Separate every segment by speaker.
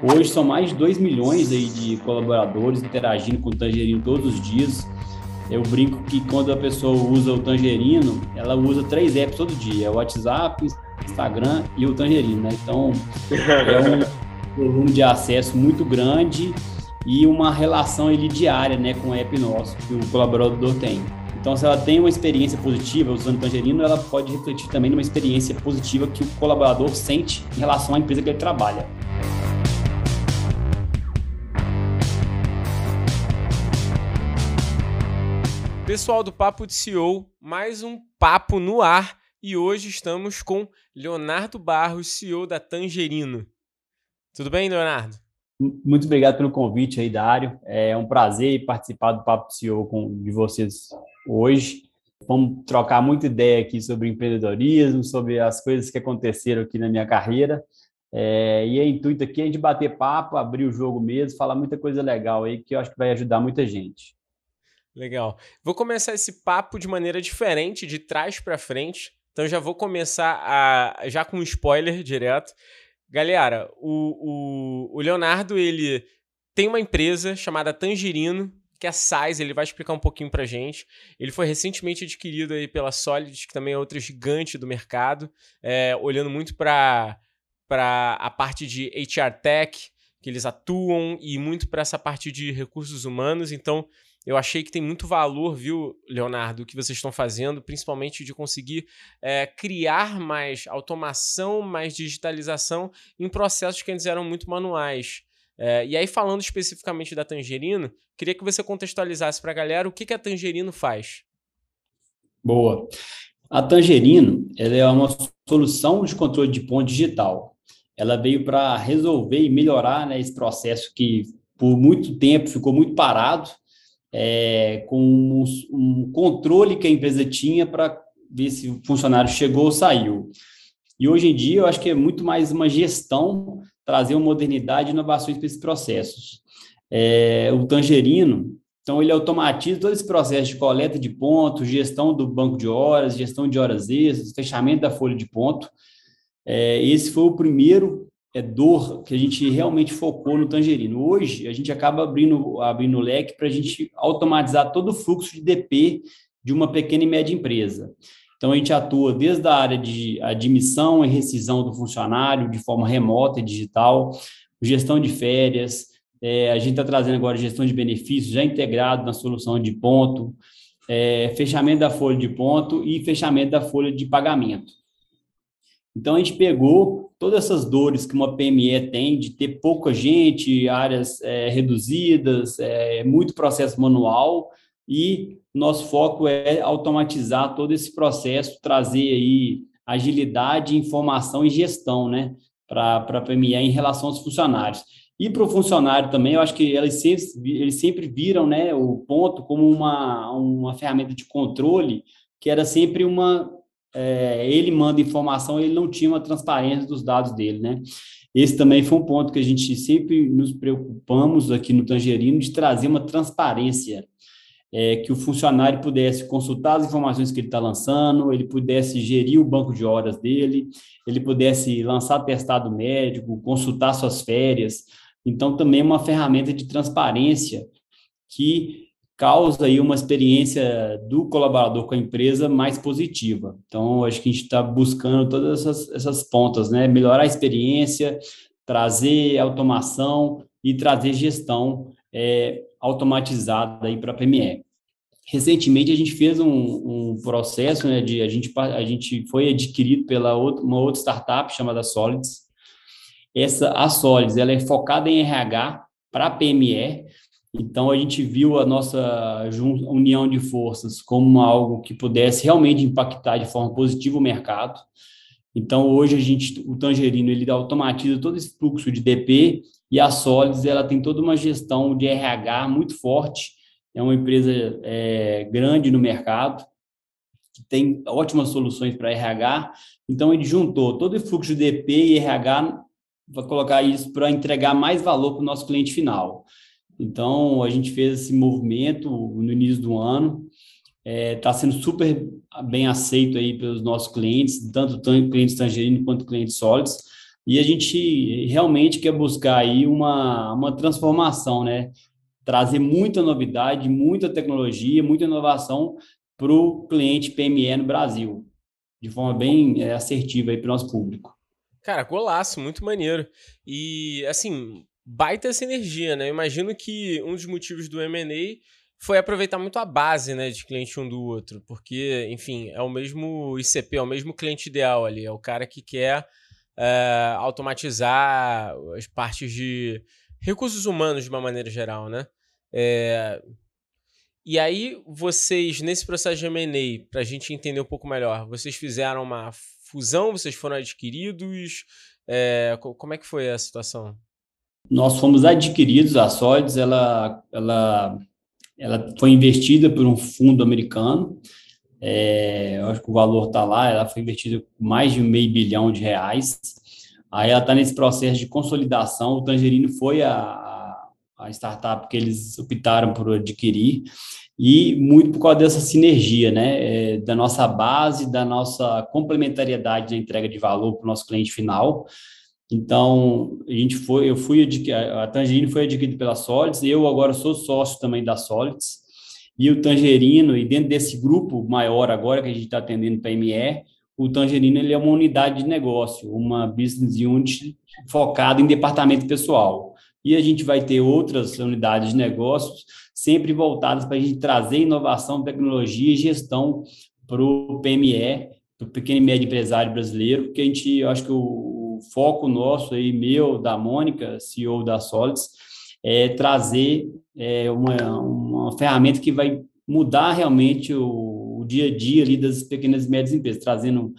Speaker 1: Hoje são mais de 2 milhões aí de colaboradores interagindo com o Tangerino todos os dias. Eu brinco que quando a pessoa usa o Tangerino, ela usa três apps todo dia: é o WhatsApp, Instagram e o Tangerino, né? Então, é um volume de acesso muito grande e uma relação ele, diária né, com o app nosso que o colaborador tem. Então, se ela tem uma experiência positiva usando o Tangerino, ela pode refletir também numa experiência positiva que o colaborador sente em relação à empresa que ele trabalha.
Speaker 2: Pessoal do Papo de CEO, mais um papo no ar e hoje estamos com Leonardo Barros, CEO da Tangerino. Tudo bem, Leonardo?
Speaker 1: Muito obrigado pelo convite aí, Dário. É um prazer participar do Papo de CEO com, de vocês hoje. Vamos trocar muita ideia aqui sobre empreendedorismo, sobre as coisas que aconteceram aqui na minha carreira. É, e é intuito aqui a gente bater papo, abrir o jogo mesmo, falar muita coisa legal aí que eu acho que vai ajudar muita gente.
Speaker 2: Legal. Vou começar esse papo de maneira diferente, de trás para frente. Então já vou começar a, já com um spoiler direto. Galera, o, o, o Leonardo, ele tem uma empresa chamada Tangerino, que é a Size, ele vai explicar um pouquinho pra gente. Ele foi recentemente adquirido aí pela Solid, que também é outra gigante do mercado, é, olhando muito para a parte de HR Tech, que eles atuam, e muito para essa parte de recursos humanos. Então, eu achei que tem muito valor, viu, Leonardo, o que vocês estão fazendo, principalmente de conseguir é, criar mais automação, mais digitalização em processos que antes eram muito manuais. É, e aí, falando especificamente da Tangerino, queria que você contextualizasse para a galera o que, que a Tangerino faz.
Speaker 1: Boa. A Tangerino ela é uma solução de controle de ponto digital. Ela veio para resolver e melhorar né, esse processo que por muito tempo ficou muito parado é, com um, um, controle que a empresa tinha para ver se o funcionário chegou ou saiu. E hoje em dia, eu acho que é muito mais uma gestão, trazer uma modernidade e inovações para esses processos. É, o Tangerino, então, ele automatiza todo esse processo de coleta de pontos, gestão do banco de horas, gestão de horas extras, fechamento da folha de ponto. É, esse foi o primeiro é, dor que a gente realmente focou no Tangerino. Hoje, a gente acaba abrindo, abrindo o leque para a gente automatizar todo o fluxo de DP de uma pequena e média empresa. Então, a gente atua desde a área de admissão e rescisão do funcionário de forma remota e digital, gestão de férias, é, a gente está trazendo agora gestão de benefícios já integrado na solução de ponto, é, fechamento da folha de ponto e fechamento da folha de pagamento. Então, a gente pegou todas essas dores que uma PME tem de ter pouca gente, áreas é, reduzidas, é, muito processo manual, e nosso foco é automatizar todo esse processo, trazer aí agilidade, informação e gestão, né, para a PME em relação aos funcionários. E para o funcionário também, eu acho que eles sempre, eles sempre viram né, o ponto como uma, uma ferramenta de controle, que era sempre uma, é, ele manda informação, ele não tinha uma transparência dos dados dele, né? Esse também foi um ponto que a gente sempre nos preocupamos aqui no Tangerino de trazer uma transparência, é, que o funcionário pudesse consultar as informações que ele está lançando, ele pudesse gerir o banco de horas dele, ele pudesse lançar testado médico, consultar suas férias. Então, também é uma ferramenta de transparência que causa aí uma experiência do colaborador com a empresa mais positiva. Então, acho que a gente está buscando todas essas, essas pontas, né? Melhorar a experiência, trazer automação e trazer gestão é, automatizada para a PME. Recentemente a gente fez um, um processo, né, de a gente a gente foi adquirido pela outra, uma outra startup chamada Solids. Essa a Solids, ela é focada em RH para PME, então, a gente viu a nossa união de forças como algo que pudesse realmente impactar de forma positiva o mercado. Então, hoje, a gente, o Tangerino ele automatiza todo esse fluxo de DP e a Solids ela tem toda uma gestão de RH muito forte. É uma empresa é, grande no mercado, que tem ótimas soluções para RH. Então, ele juntou todo o fluxo de DP e RH, vai colocar isso para entregar mais valor para o nosso cliente final. Então, a gente fez esse movimento no início do ano, está é, tá sendo super bem aceito aí pelos nossos clientes, tanto clientes tangerinos quanto clientes sólidos. e a gente realmente quer buscar aí uma, uma transformação, né? Trazer muita novidade, muita tecnologia, muita inovação para o cliente PME no Brasil, de forma bem é, assertiva aí para o nosso público.
Speaker 2: Cara, golaço, muito maneiro. E, assim, baita essa energia, né? Eu imagino que um dos motivos do M&A foi aproveitar muito a base, né, de cliente um do outro, porque, enfim, é o mesmo ICP, é o mesmo cliente ideal ali, é o cara que quer é, automatizar as partes de recursos humanos de uma maneira geral, né? É, e aí, vocês, nesse processo de M&A, para a gente entender um pouco melhor, vocês fizeram uma fusão, vocês foram adquiridos, é, como é que foi a situação?
Speaker 1: Nós fomos adquiridos, a Solids, ela, ela, ela foi investida por um fundo americano, é, eu acho que o valor está lá, ela foi investida com mais de meio bilhão de reais. Aí ela está nesse processo de consolidação. O Tangerino foi a, a startup que eles optaram por adquirir e muito por causa dessa sinergia, né, é, da nossa base, da nossa complementariedade na entrega de valor para o nosso cliente final. Então, a gente foi, eu fui a Tangerino foi adquirida pela Solids, eu agora sou sócio também da Solids e o Tangerino, e dentro desse grupo maior agora que a gente está atendendo para ME, o Tangerino ele é uma unidade de negócio, uma business unit focada em departamento pessoal. E a gente vai ter outras unidades de negócios sempre voltadas para a gente trazer inovação, tecnologia e gestão para o PME, para o pequeno e médio empresário brasileiro, porque a gente, eu acho que o, foco nosso aí, meu, da Mônica, CEO da Solids, é trazer é, uma, uma ferramenta que vai mudar realmente o, o, dia a dia ali das pequenas e médias empresas, trazendo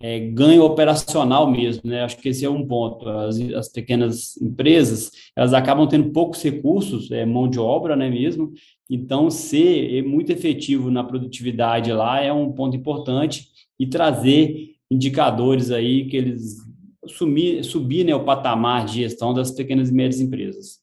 Speaker 1: é, ganho operacional mesmo, né? Acho que esse é um ponto. As, as pequenas empresas, elas acabam tendo poucos recursos, é, mão de obra, né, mesmo? Então, ser muito efetivo na produtividade lá é um ponto importante e trazer indicadores aí que eles subir, subir né, o patamar de gestão das pequenas e médias empresas.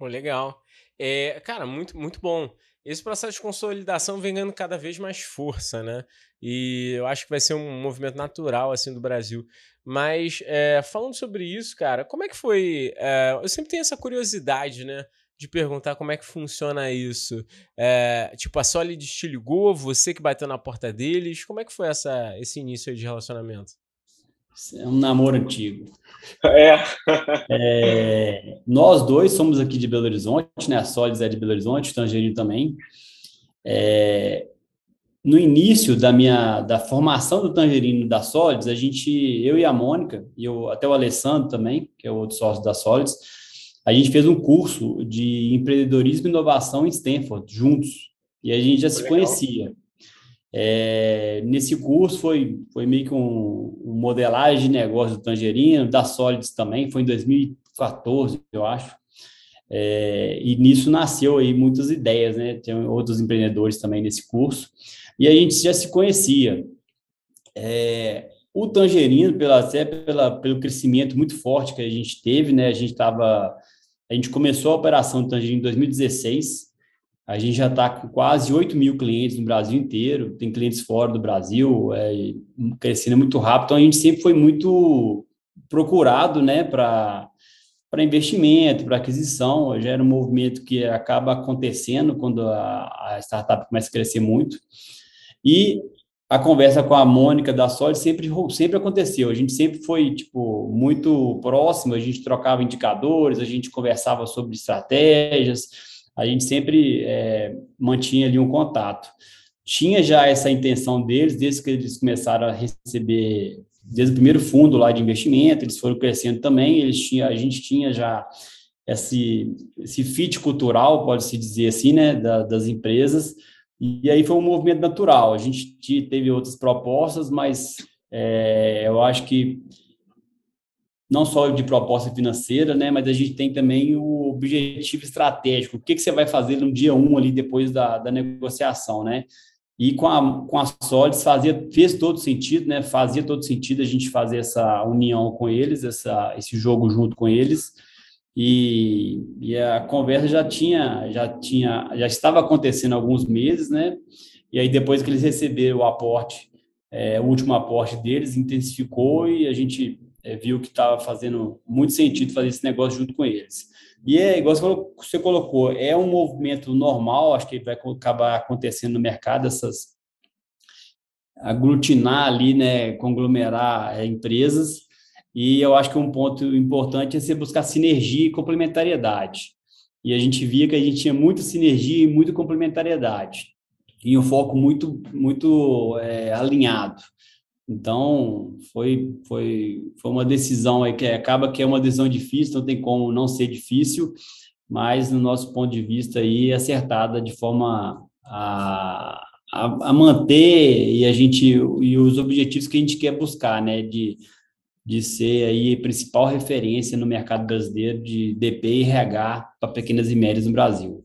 Speaker 2: Legal. É, cara, muito, muito bom. Esse processo de consolidação vem ganhando cada vez mais força, né? E eu acho que vai ser um movimento natural, assim, do Brasil. Mas, é, falando sobre isso, cara, como é que foi? É, eu sempre tenho essa curiosidade, né? De perguntar como é que funciona isso. É, tipo, a Solid te ligou, você que bateu na porta deles. Como é que foi essa, esse início de relacionamento?
Speaker 1: É um namoro antigo. É. é. Nós dois somos aqui de Belo Horizonte, né? A Solids é de Belo Horizonte, o Tangerino também. É, no início da minha da formação do Tangerino da Solids, a gente, eu e a Mônica, e eu, até o Alessandro também, que é o outro sócio da Solids, a gente fez um curso de empreendedorismo e inovação em Stanford, juntos. E a gente já se legal. conhecia. É, nesse curso foi, foi meio que um, um, modelagem de negócio do Tangerino, da Solids também, foi em 2014, eu acho. É, e nisso nasceu aí muitas ideias, né? Tem outros empreendedores também nesse curso. E a gente já se conhecia. É, o Tangerino, pela, até pela, pelo crescimento muito forte que a gente teve, né? A gente estava... A gente começou a operação do Tangerino em 2016, a gente já está com quase 8 mil clientes no Brasil inteiro, tem clientes fora do Brasil, é, crescendo muito rápido. Então, a gente sempre foi muito procurado né, para investimento, para aquisição. Já era um movimento que acaba acontecendo quando a, a startup começa a crescer muito. E a conversa com a Mônica da Solid sempre, sempre aconteceu. A gente sempre foi tipo muito próximo, a gente trocava indicadores, a gente conversava sobre estratégias a gente sempre é, mantinha ali um contato. Tinha já essa intenção deles, desde que eles começaram a receber, desde o primeiro fundo lá de investimento, eles foram crescendo também, eles tinha, a gente tinha já esse, esse fit cultural, pode-se dizer assim, né, da, das empresas, e aí foi um movimento natural. A gente teve outras propostas, mas é, eu acho que não só de proposta financeira, né, mas a gente tem também o objetivo estratégico. O que, que você vai fazer no dia um ali depois da, da negociação, né? E com a, com a Solids fazia, fez todo sentido, né? Fazia todo sentido a gente fazer essa união com eles, essa, esse jogo junto com eles. E, e a conversa já tinha, já tinha, já estava acontecendo há alguns meses, né? E aí depois que eles receberam o aporte, é, o último aporte deles intensificou e a gente é, viu que estava fazendo muito sentido fazer esse negócio junto com eles. E é igual você colocou, é um movimento normal, acho que vai acabar acontecendo no mercado, essas aglutinar ali, né, conglomerar é, empresas, e eu acho que um ponto importante é você buscar sinergia e complementariedade. E a gente via que a gente tinha muita sinergia e muita complementariedade, e um foco muito, muito é, alinhado. Então, foi, foi, foi uma decisão aí que acaba que é uma decisão difícil, não tem como não ser difícil, mas no nosso ponto de vista aí acertada de forma a, a, a manter e a gente e os objetivos que a gente quer buscar, né, de, de ser aí a principal referência no mercado brasileiro de DP e RH para pequenas e médias no Brasil.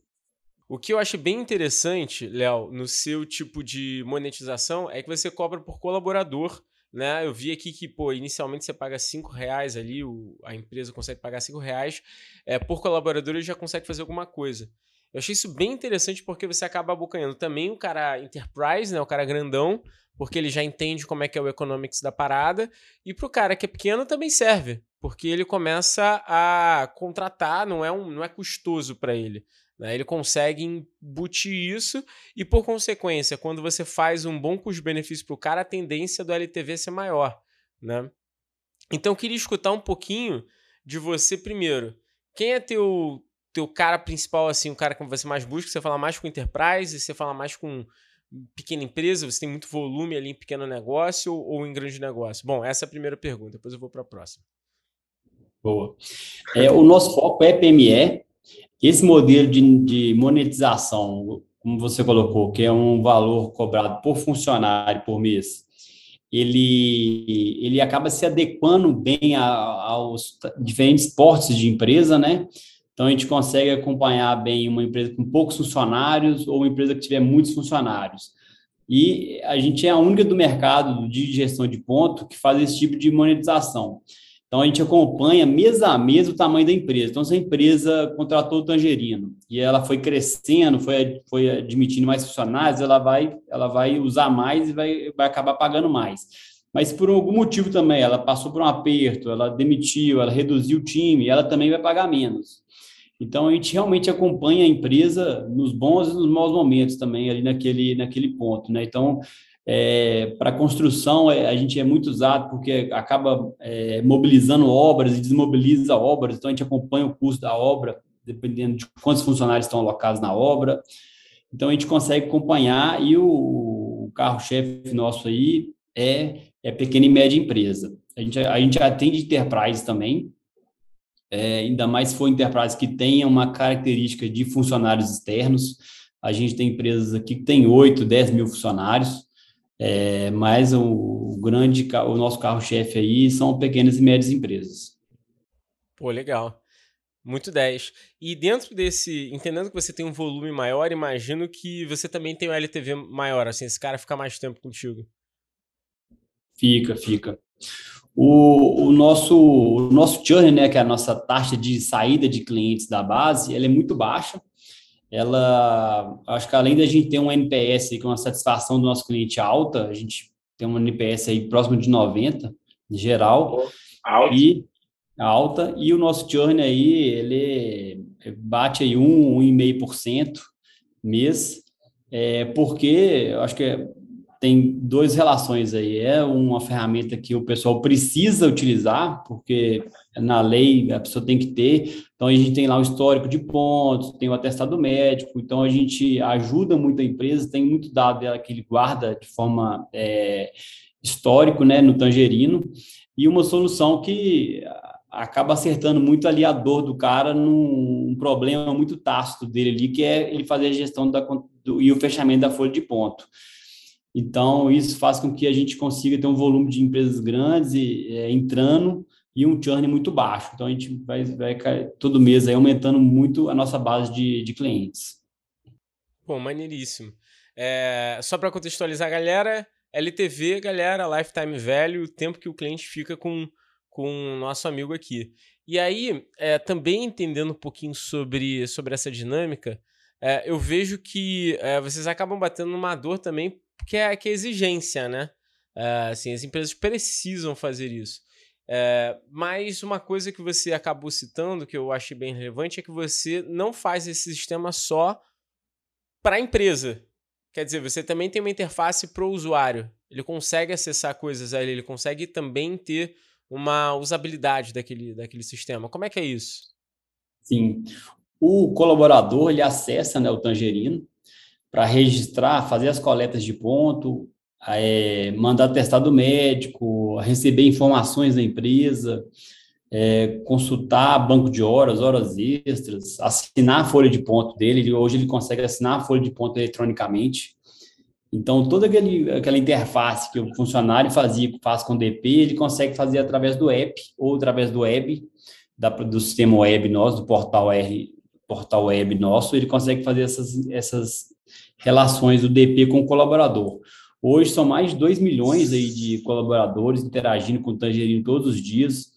Speaker 2: O que eu acho bem interessante, Léo, no seu tipo de monetização é que você cobra por colaborador. Né? Eu vi aqui que, pô, inicialmente você paga cinco reais ali, o, a empresa consegue pagar cinco reais, é, por colaborador ele já consegue fazer alguma coisa. Eu achei isso bem interessante porque você acaba abocanhando também o cara enterprise, né, o cara grandão, porque ele já entende como é que é o economics da parada, e para o cara que é pequeno também serve, porque ele começa a contratar, não é, um, não é custoso para ele. Né? Ele consegue embutir isso e, por consequência, quando você faz um bom custo-benefício para o cara, a tendência do LTV é ser maior. Né? Então, eu queria escutar um pouquinho de você primeiro. Quem é teu, teu cara principal, assim, o cara que você mais busca? Você fala mais com enterprise, você fala mais com pequena empresa, você tem muito volume ali em pequeno negócio ou, ou em grande negócio? Bom, essa é a primeira pergunta, depois eu vou para a próxima.
Speaker 1: Boa. É, o nosso foco é PME, esse modelo de, de monetização, como você colocou, que é um valor cobrado por funcionário por mês, ele, ele acaba se adequando bem a, aos diferentes portes de empresa, né? Então, a gente consegue acompanhar bem uma empresa com poucos funcionários ou uma empresa que tiver muitos funcionários. E a gente é a única do mercado de gestão de ponto que faz esse tipo de monetização. Então, a gente acompanha mês a mês o tamanho da empresa. Então, se a empresa contratou o Tangerino e ela foi crescendo, foi, foi admitindo mais funcionários, ela vai, ela vai usar mais e vai, vai acabar pagando mais. Mas, por algum motivo também, ela passou por um aperto, ela demitiu, ela reduziu o time, ela também vai pagar menos. Então, a gente realmente acompanha a empresa nos bons e nos maus momentos também, ali naquele, naquele ponto. Né? Então, é, para construção, é, a gente é muito usado porque acaba é, mobilizando obras e desmobiliza obras, então a gente acompanha o custo da obra, dependendo de quantos funcionários estão alocados na obra. Então a gente consegue acompanhar e o, o carro-chefe nosso aí é, é pequena e média empresa. A gente, a gente atende enterprise também, é, ainda mais se for enterprise que tenha uma característica de funcionários externos. A gente tem empresas aqui que tem 8, 10 mil funcionários, é, mas o, o grande, o nosso carro-chefe aí são pequenas e médias empresas.
Speaker 2: Pô, legal. Muito 10. E dentro desse, entendendo que você tem um volume maior, imagino que você também tem um LTV maior, assim, esse cara fica mais tempo contigo.
Speaker 1: Fica, fica. O, o, nosso, o nosso churn, né, que é a nossa taxa de saída de clientes da base, ela é muito baixa ela, acho que além da gente ter um NPS com uma satisfação do nosso cliente alta, a gente tem um NPS aí próximo de 90, em geral, alta. e alta, e o nosso churn aí, ele bate aí 1, 1,5% mês, é, porque eu acho que é tem duas relações aí. É uma ferramenta que o pessoal precisa utilizar, porque na lei a pessoa tem que ter. Então, a gente tem lá o histórico de pontos, tem o atestado médico, então a gente ajuda muito a empresa, tem muito dado dela que ele guarda de forma é, histórico, né, no Tangerino, e uma solução que acaba acertando muito ali a dor do cara num problema muito tácito dele ali, que é ele fazer a gestão da, do, e o fechamento da folha de ponto. Então, isso faz com que a gente consiga ter um volume de empresas grandes e, é, entrando e um churn muito baixo. Então, a gente vai, vai todo mês aí aumentando muito a nossa base de, de clientes.
Speaker 2: Pô, maneiríssimo. É, só para contextualizar a galera, LTV, galera, lifetime value, o tempo que o cliente fica com, com o nosso amigo aqui. E aí, é, também entendendo um pouquinho sobre, sobre essa dinâmica, é, eu vejo que é, vocês acabam batendo numa dor também que é, que é exigência, né? Uh, assim, as empresas precisam fazer isso. É, mas uma coisa que você acabou citando, que eu achei bem relevante, é que você não faz esse sistema só para a empresa. Quer dizer, você também tem uma interface para o usuário. Ele consegue acessar coisas ali, ele consegue também ter uma usabilidade daquele, daquele sistema. Como é que é isso?
Speaker 1: Sim. O colaborador ele acessa né, o Tangerino para registrar, fazer as coletas de ponto, é, mandar atestado médico, receber informações da empresa, é, consultar banco de horas, horas extras, assinar a folha de ponto dele. Hoje ele consegue assinar a folha de ponto eletronicamente. Então, toda aquele, aquela interface que o funcionário fazia, faz com o DP, ele consegue fazer através do app ou através do web, da, do sistema web nosso, do portal R, portal web nosso, ele consegue fazer essas, essas relações do DP com o colaborador. Hoje são mais de 2 milhões aí de colaboradores interagindo com o Tangerino todos os dias.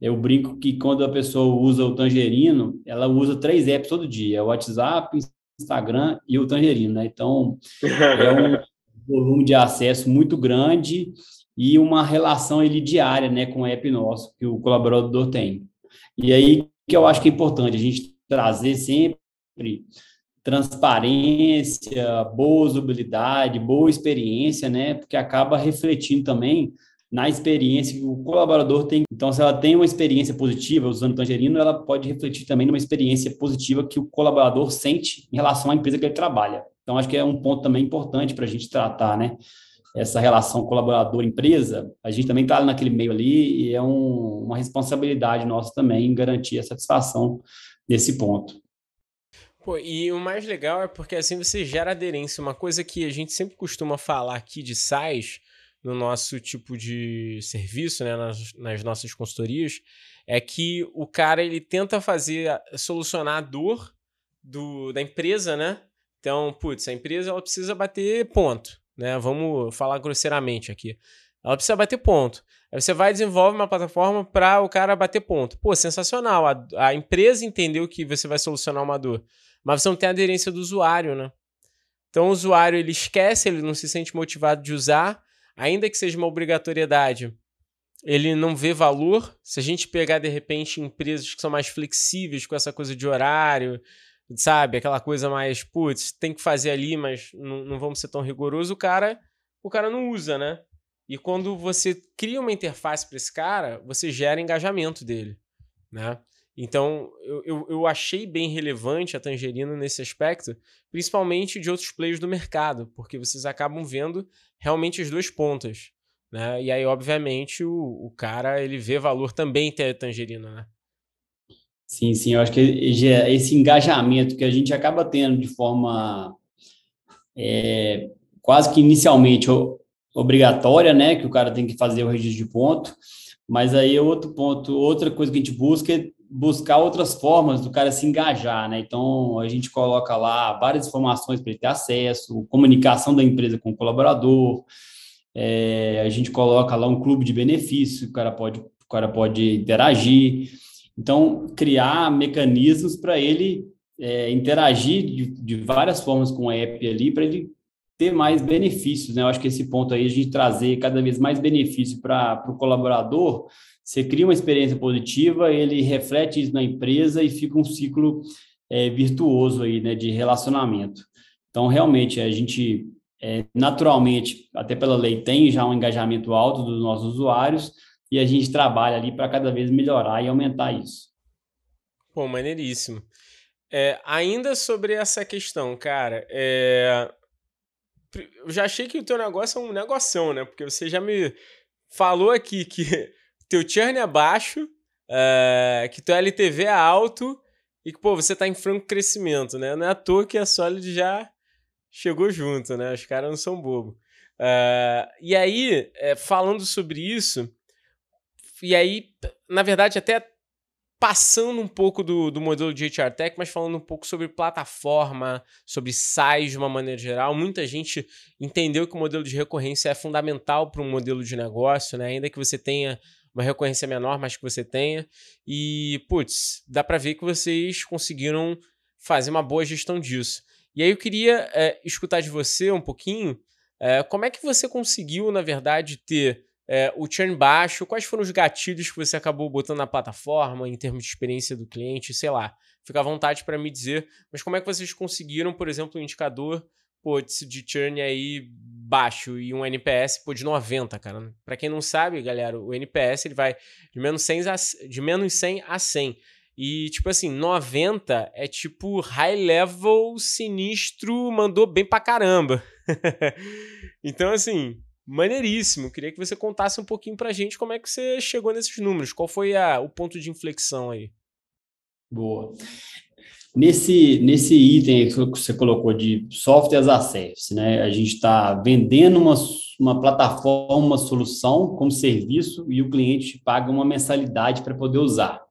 Speaker 1: Eu brinco que quando a pessoa usa o Tangerino, ela usa três apps todo dia: é o WhatsApp, Instagram e o Tangerino, né? Então, é um volume de acesso muito grande e uma relação ele diária, né, com o app nosso que o colaborador tem. E aí que eu acho que é importante a gente trazer sempre transparência, boa usabilidade, boa experiência, né? Porque acaba refletindo também na experiência que o colaborador tem. Então, se ela tem uma experiência positiva usando Tangerino, ela pode refletir também numa experiência positiva que o colaborador sente em relação à empresa que ele trabalha. Então, acho que é um ponto também importante para a gente tratar, né? Essa relação colaborador-empresa, a gente também está naquele meio ali e é um, uma responsabilidade nossa também garantir a satisfação desse ponto.
Speaker 2: Pô, e o mais legal é porque assim você gera aderência. Uma coisa que a gente sempre costuma falar aqui de SaaS, no nosso tipo de serviço, né, nas, nas nossas consultorias, é que o cara ele tenta fazer solucionar a dor do, da empresa, né? Então, putz, a empresa ela precisa bater ponto, né? Vamos falar grosseiramente aqui. Ela precisa bater ponto. Aí você vai e desenvolve uma plataforma para o cara bater ponto. Pô, sensacional. A, a empresa entendeu que você vai solucionar uma dor, mas você não tem a aderência do usuário, né? Então o usuário ele esquece, ele não se sente motivado de usar, ainda que seja uma obrigatoriedade, ele não vê valor. Se a gente pegar, de repente, empresas que são mais flexíveis com essa coisa de horário, sabe? Aquela coisa mais, putz, tem que fazer ali, mas não, não vamos ser tão rigoroso, o cara, o cara não usa, né? E quando você cria uma interface para esse cara, você gera engajamento dele, né? Então, eu, eu, achei bem relevante a Tangerina nesse aspecto, principalmente de outros players do mercado, porque vocês acabam vendo realmente as duas pontas. Né? E aí, obviamente, o, o cara ele vê valor também ter a Tangerina, né?
Speaker 1: Sim, sim, eu acho que esse engajamento que a gente acaba tendo de forma é, quase que inicialmente obrigatória, né? Que o cara tem que fazer o registro de ponto, mas aí outro ponto, outra coisa que a gente busca é buscar outras formas do cara se engajar, né? Então, a gente coloca lá várias informações para ele ter acesso, comunicação da empresa com o colaborador, é, a gente coloca lá um clube de benefícios, o cara pode, o cara pode interagir. Então, criar mecanismos para ele é, interagir de, de, várias formas com o app ali, para ele ter mais benefícios, né? Eu acho que esse ponto aí, a gente trazer cada vez mais benefício para o colaborador, você cria uma experiência positiva, ele reflete isso na empresa e fica um ciclo é, virtuoso aí, né, de relacionamento. Então, realmente, a gente, é, naturalmente, até pela lei, tem já um engajamento alto dos nossos usuários e a gente trabalha ali para cada vez melhorar e aumentar isso.
Speaker 2: Pô, maneiríssimo. É, ainda sobre essa questão, cara, é... eu já achei que o teu negócio é um negoção, né? Porque você já me falou aqui que teu churn é baixo, uh, que teu LTV é alto e que, pô, você tá em franco crescimento, né? Não é à toa que a Solid já chegou junto, né? Os caras não são bobo. Uh, e aí, é, falando sobre isso, e aí, na verdade, até passando um pouco do, do modelo de HR Tech, mas falando um pouco sobre plataforma, sobre SaaS de uma maneira geral. Muita gente entendeu que o modelo de recorrência é fundamental para um modelo de negócio, né? Ainda que você tenha uma recorrência menor, mas que você tenha. E, putz, dá para ver que vocês conseguiram fazer uma boa gestão disso. E aí eu queria é, escutar de você um pouquinho é, como é que você conseguiu, na verdade, ter é, o churn baixo, quais foram os gatilhos que você acabou botando na plataforma em termos de experiência do cliente, sei lá. Fica à vontade para me dizer, mas como é que vocês conseguiram, por exemplo, um indicador pô, de churn aí baixo e um NPS pô, de 90, cara. Para quem não sabe, galera, o NPS ele vai de menos 100 a, de menos 100 a 100. E, tipo assim, 90 é tipo high level, sinistro, mandou bem pra caramba. então, assim, maneiríssimo. Queria que você contasse um pouquinho pra gente como é que você chegou nesses números. Qual foi a, o ponto de inflexão aí?
Speaker 1: Boa. Nesse, nesse item que você colocou de software as a service, né? A gente está vendendo uma, uma plataforma, uma solução como serviço e o cliente paga uma mensalidade para poder usar.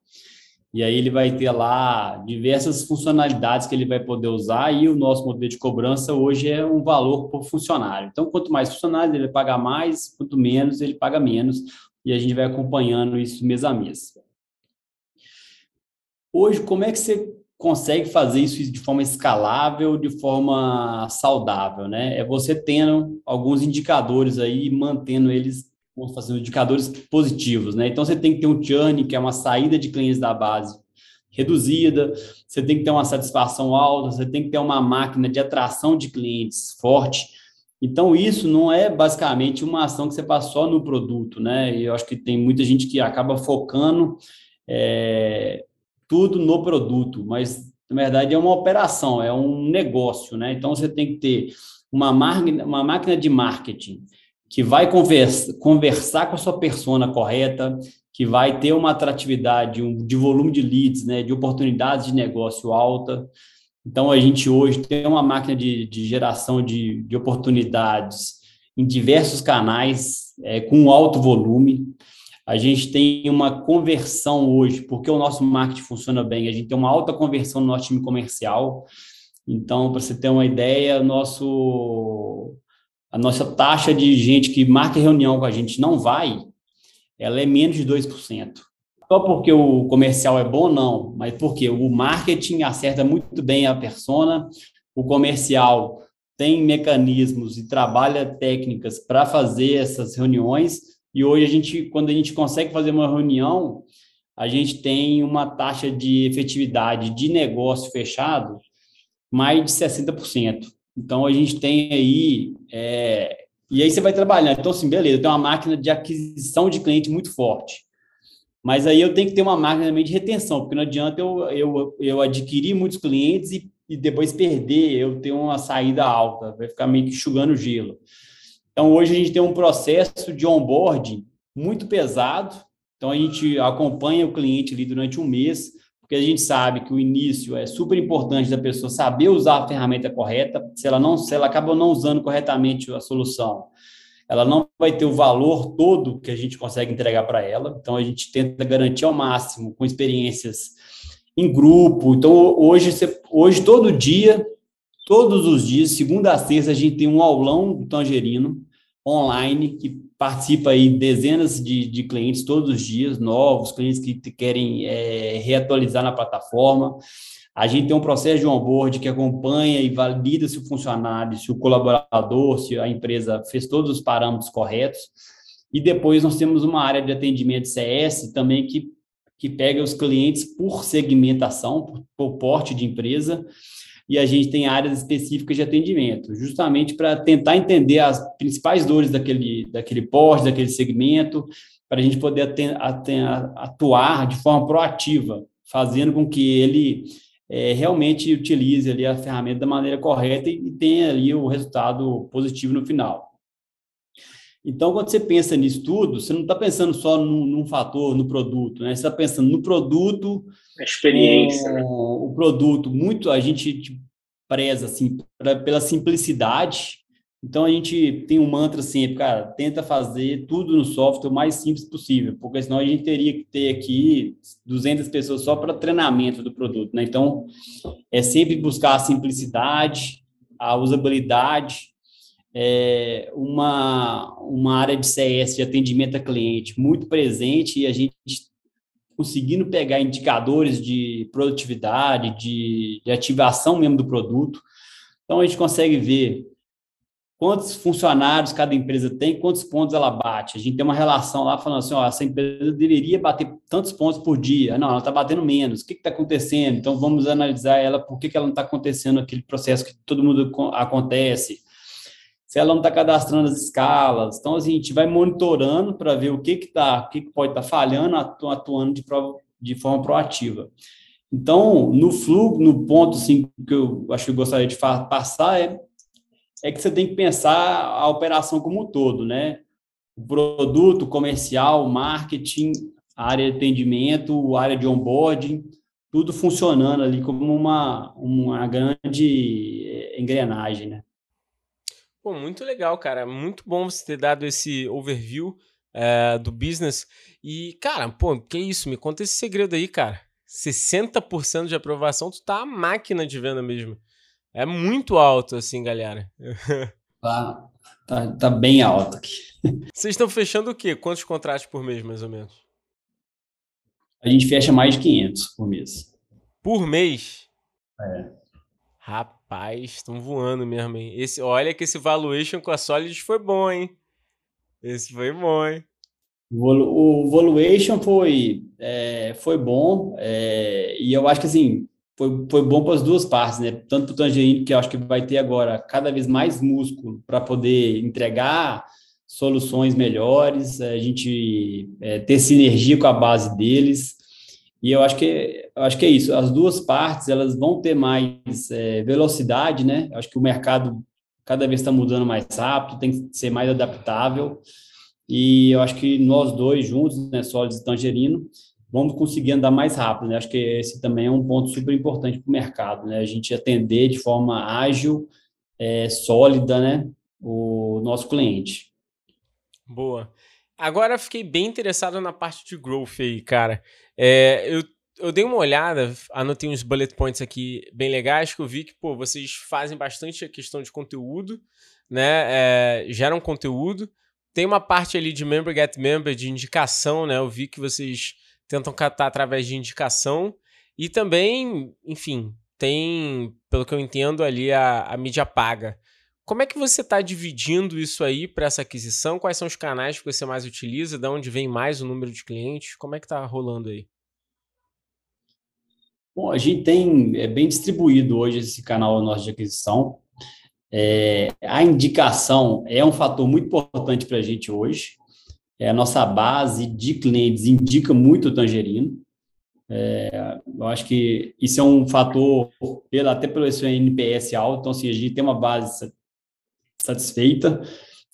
Speaker 1: E aí ele vai ter lá diversas funcionalidades que ele vai poder usar e o nosso modelo de cobrança hoje é um valor por funcionário. Então, quanto mais funcionários ele paga mais, quanto menos ele paga menos, e a gente vai acompanhando isso mês a mês. Hoje, como é que você consegue fazer isso de forma escalável, de forma saudável, né? É você tendo alguns indicadores aí, mantendo eles vamos fazer indicadores positivos, né? Então você tem que ter um churn, que é uma saída de clientes da base reduzida, você tem que ter uma satisfação alta, você tem que ter uma máquina de atração de clientes forte. Então isso não é basicamente uma ação que você faz só no produto, né? E eu acho que tem muita gente que acaba focando é, tudo no produto, mas na verdade é uma operação, é um negócio, né? Então você tem que ter uma máquina, uma máquina de marketing que vai conversa, conversar com a sua persona correta, que vai ter uma atratividade um, de volume de leads, né, de oportunidades de negócio alta. Então, a gente hoje tem uma máquina de, de geração de, de oportunidades em diversos canais, é, com alto volume. A gente tem uma conversão hoje, porque o nosso marketing funciona bem, a gente tem uma alta conversão no nosso time comercial. Então, para você ter uma ideia, nosso a nossa taxa de gente que marca reunião com a gente não vai, ela é menos de 2%. Só porque o comercial é bom, não, mas porque o marketing acerta muito bem a persona, o comercial tem mecanismos e trabalha técnicas para fazer essas reuniões, e hoje a gente, quando a gente consegue fazer uma reunião, a gente tem uma taxa de efetividade de negócio fechado mais de 60%. Então, a gente tem aí. É, e aí você vai trabalhando. Então, assim, beleza, eu tenho uma máquina de aquisição de cliente muito forte. Mas aí eu tenho que ter uma máquina também de retenção, porque não adianta eu, eu, eu adquirir muitos clientes e, e depois perder, eu ter uma saída alta, vai ficar meio que enxugando gelo. Então, hoje a gente tem um processo de onboarding muito pesado. Então, a gente acompanha o cliente ali durante um mês, porque a gente sabe que o início é super importante da pessoa saber usar a ferramenta correta. Se ela não, se ela acaba não usando corretamente a solução, ela não vai ter o valor todo que a gente consegue entregar para ela. Então a gente tenta garantir ao máximo com experiências em grupo. Então hoje, hoje todo dia, todos os dias, segunda a sexta, a gente tem um aulão do Tangerino online que participa aí dezenas de, de clientes todos os dias, novos, clientes que querem é, reatualizar na plataforma. A gente tem um processo de onboard que acompanha e valida se o funcionário, se o colaborador, se a empresa fez todos os parâmetros corretos. E depois nós temos uma área de atendimento CS também que, que pega os clientes por segmentação, por, por porte de empresa, e a gente tem áreas específicas de atendimento, justamente para tentar entender as principais dores daquele, daquele porte, daquele segmento, para a gente poder atuar de forma proativa, fazendo com que ele é, realmente utilize ali a ferramenta da maneira correta e, tenha ali o resultado positivo no final. Então, quando você pensa nisso tudo, você não está pensando só num, num, fator, no produto, né? Você está pensando no produto,
Speaker 2: a experiência, né?
Speaker 1: o produto. Muito a gente tipo, preza assim pra, pela simplicidade. Então a gente tem um mantra sempre, cara, tenta fazer tudo no software o mais simples possível, porque senão a gente teria que ter aqui 200 pessoas só para treinamento do produto, né? Então é sempre buscar a simplicidade, a usabilidade é, uma, uma área de CS, de atendimento a cliente, muito presente e a gente conseguindo pegar indicadores de produtividade, de, de ativação mesmo do produto. Então, a gente consegue ver quantos funcionários cada empresa tem, quantos pontos ela bate. A gente tem uma relação lá falando assim, ó, essa empresa deveria bater tantos pontos por dia. Não, ela está batendo menos. O que está acontecendo? Então, vamos analisar ela, por que, que ela não está acontecendo aquele processo que todo mundo acontece. Se ela não está cadastrando as escalas. Então, assim, a gente vai monitorando para ver o que que tá, o que, que pode estar tá falhando, atuando de, de forma proativa. Então, no fluxo, no ponto assim, que eu acho que eu gostaria de passar é é que você tem que pensar a operação como um todo, né? O produto, comercial, marketing, área de atendimento, área de onboarding, tudo funcionando ali como uma, uma grande eh, engrenagem, né?
Speaker 2: Pô, muito legal, cara. Muito bom você ter dado esse overview é, do business. E, cara, pô, que isso? Me conta esse segredo aí, cara. 60% de aprovação, tu tá a máquina de venda mesmo. É muito alto, assim, galera.
Speaker 1: Tá, tá, tá bem alto aqui.
Speaker 2: Vocês estão fechando o quê? Quantos contratos por mês, mais ou menos?
Speaker 1: A gente fecha mais de 500 por mês.
Speaker 2: Por mês?
Speaker 1: É.
Speaker 2: Rapaz, estão voando mesmo, hein? Esse, olha que esse valuation com a Solid foi bom, hein? Esse foi bom, hein?
Speaker 1: O valuation foi, é, foi bom, é, e eu acho que assim, foi, foi bom para as duas partes, né? Tanto para o Tangerine, que eu acho que vai ter agora cada vez mais músculo para poder entregar soluções melhores, a gente é, ter sinergia com a base deles. E eu acho que eu acho que é isso. As duas partes elas vão ter mais é, velocidade, né? Eu acho que o mercado cada vez está mudando mais rápido, tem que ser mais adaptável. E eu acho que nós dois juntos, né, Sólidos e Tangerino, vamos conseguir andar mais rápido. Né? Acho que esse também é um ponto super importante para o mercado, né? A gente atender de forma ágil, é, sólida, né? O nosso cliente.
Speaker 2: Boa. Agora fiquei bem interessado na parte de growth aí, cara. É, eu, eu dei uma olhada, anotei uns bullet points aqui bem legais, que eu vi que, pô, vocês fazem bastante a questão de conteúdo, né? É, geram conteúdo. Tem uma parte ali de member get member, de indicação, né? Eu vi que vocês tentam captar através de indicação. E também, enfim, tem, pelo que eu entendo, ali a, a mídia paga. Como é que você está dividindo isso aí para essa aquisição? Quais são os canais que você mais utiliza? De onde vem mais o número de clientes? Como é que está rolando aí?
Speaker 1: Bom, a gente tem é bem distribuído hoje esse canal nosso de aquisição. É, a indicação é um fator muito importante para a gente hoje. É, a nossa base de clientes indica muito o Tangerino. É, eu acho que isso é um fator, pela, até pelo seu NPS alto, então, assim, a gente tem uma base satisfeita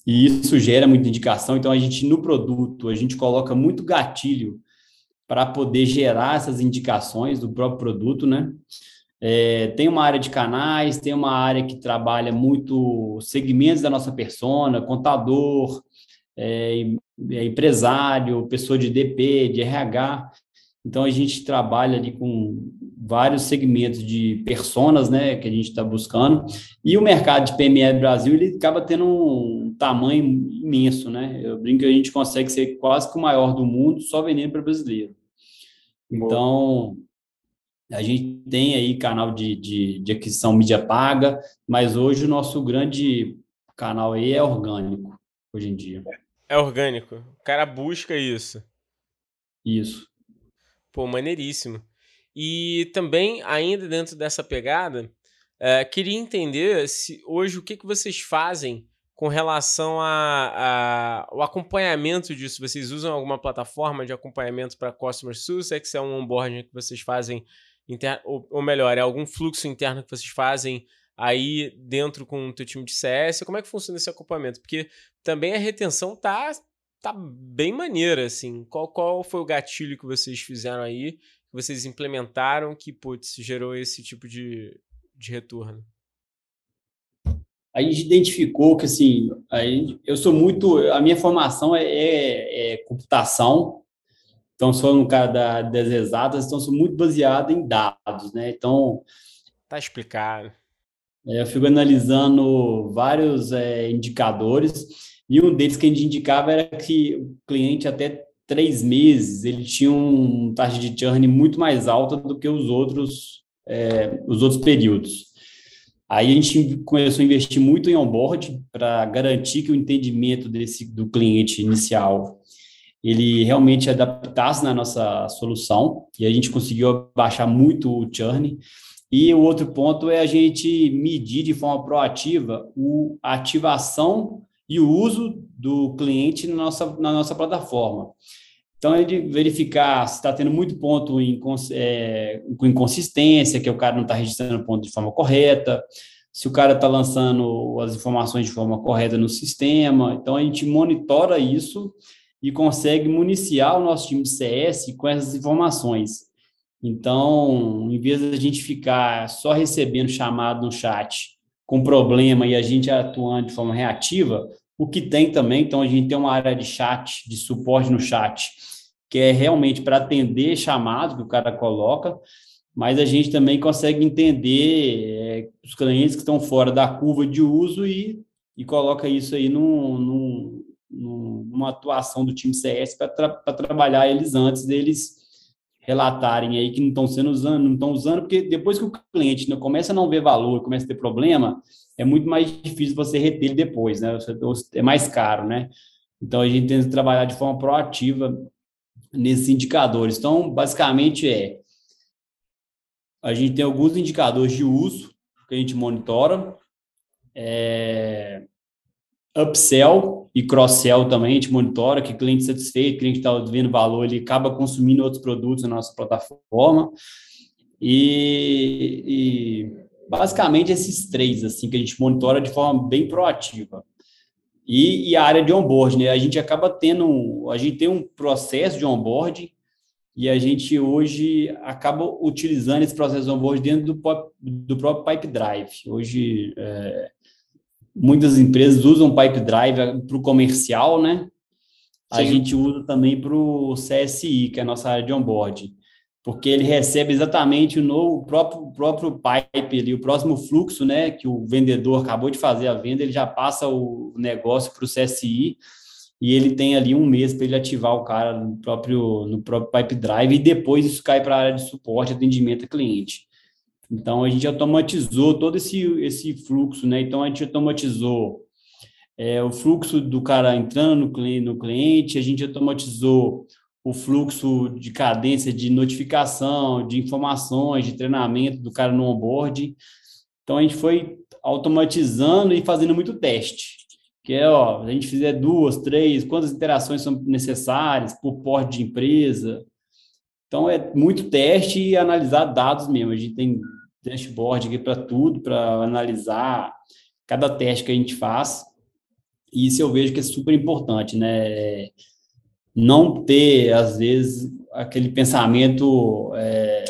Speaker 1: e isso gera muita indicação. Então, a gente, no produto, a gente coloca muito gatilho para poder gerar essas indicações do próprio produto, né? É, tem uma área de canais, tem uma área que trabalha muito segmentos da nossa persona, contador, é, é empresário, pessoa de DP, de RH. Então, a gente trabalha ali com vários segmentos de personas, né, que a gente está buscando. E o mercado de PME Brasil, ele acaba tendo um tamanho imenso, né? Eu brinco que a gente consegue ser quase que o maior do mundo só vendendo para brasileiro. Então, a gente tem aí canal de, de, de aquisição mídia paga, mas hoje o nosso grande canal aí é orgânico, hoje em dia.
Speaker 2: É orgânico. O cara busca isso.
Speaker 1: Isso.
Speaker 2: Pô, maneiríssimo. E também, ainda dentro dessa pegada, é, queria entender se hoje o que, que vocês fazem com relação ao acompanhamento disso. Vocês usam alguma plataforma de acompanhamento para Customer Success? É um onboarding que vocês fazem, inter... ou, ou melhor, é algum fluxo interno que vocês fazem aí dentro com o teu time de CS? Como é que funciona esse acompanhamento? Porque também a retenção tá, tá bem maneira, assim. Qual, qual foi o gatilho que vocês fizeram aí, vocês implementaram que, putz, gerou esse tipo de, de retorno?
Speaker 1: A gente identificou que, assim, gente, eu sou muito... A minha formação é, é, é computação, então sou um cara da, das exatas, então sou muito baseado em dados, né? Então...
Speaker 2: Tá explicado.
Speaker 1: É, eu fico analisando vários é, indicadores e um deles que a gente indicava era que o cliente até três meses ele tinha uma taxa de churn muito mais alta do que os outros é, os outros períodos. Aí a gente começou a investir muito em onboard para garantir que o entendimento desse do cliente inicial ele realmente adaptasse na nossa solução e a gente conseguiu baixar muito o churn. E o outro ponto é a gente medir de forma proativa a ativação e o uso do cliente na nossa, na nossa plataforma. Então, é de verificar se está tendo muito ponto em, é, com inconsistência, que o cara não está registrando ponto de forma correta, se o cara está lançando as informações de forma correta no sistema. Então, a gente monitora isso e consegue municiar o nosso time CS com essas informações. Então, em vez de a gente ficar só recebendo chamado no chat com problema e a gente atuando de forma reativa, o que tem também, então a gente tem uma área de chat, de suporte no chat, que é realmente para atender chamados que o cara coloca, mas a gente também consegue entender é, os clientes que estão fora da curva de uso e, e coloca isso aí num, numa atuação do time CS para tra trabalhar eles antes deles relatarem aí que não estão sendo usando, não estão usando, porque depois que o cliente né, começa a não ver valor, começa a ter problema, é muito mais difícil você reter ele depois, né? É mais caro, né? Então a gente tenta trabalhar de forma proativa nesses indicadores. Então, basicamente é a gente tem alguns indicadores de uso que a gente monitora, é, upsell e cross-sell também, a gente monitora que cliente satisfeito, cliente está vendo valor, ele acaba consumindo outros produtos na nossa plataforma. E, e basicamente esses três, assim, que a gente monitora de forma bem proativa. E, e, a área de onboard, né? A gente acaba tendo, a gente tem um processo de onboard e a gente hoje acaba utilizando esse processo de onboard dentro do, do próprio Pipe Drive. Hoje, é, muitas empresas usam Pipe Drive para o comercial, né? A Sim. gente usa também para o CSI, que é a nossa área de onboard porque ele recebe exatamente o, novo, o próprio, próprio pipe ali, o próximo fluxo, né, que o vendedor acabou de fazer a venda, ele já passa o negócio para o CSI e ele tem ali um mês para ele ativar o cara no próprio, no próprio Pipe Drive e depois isso cai para a área de suporte, atendimento a cliente. Então, a gente automatizou todo esse, esse fluxo, né? Então, a gente automatizou é, o fluxo do cara entrando no cliente, a gente automatizou o fluxo de cadência de notificação, de informações, de treinamento do cara no onboard. Então a gente foi automatizando e fazendo muito teste. Que é, ó, a gente fizer duas, três, quantas interações são necessárias por porte de empresa. Então é muito teste e analisar dados mesmo. A gente tem dashboard aqui para tudo, para analisar cada teste que a gente faz. E isso eu vejo que é super importante, né? não ter, às vezes, aquele pensamento é,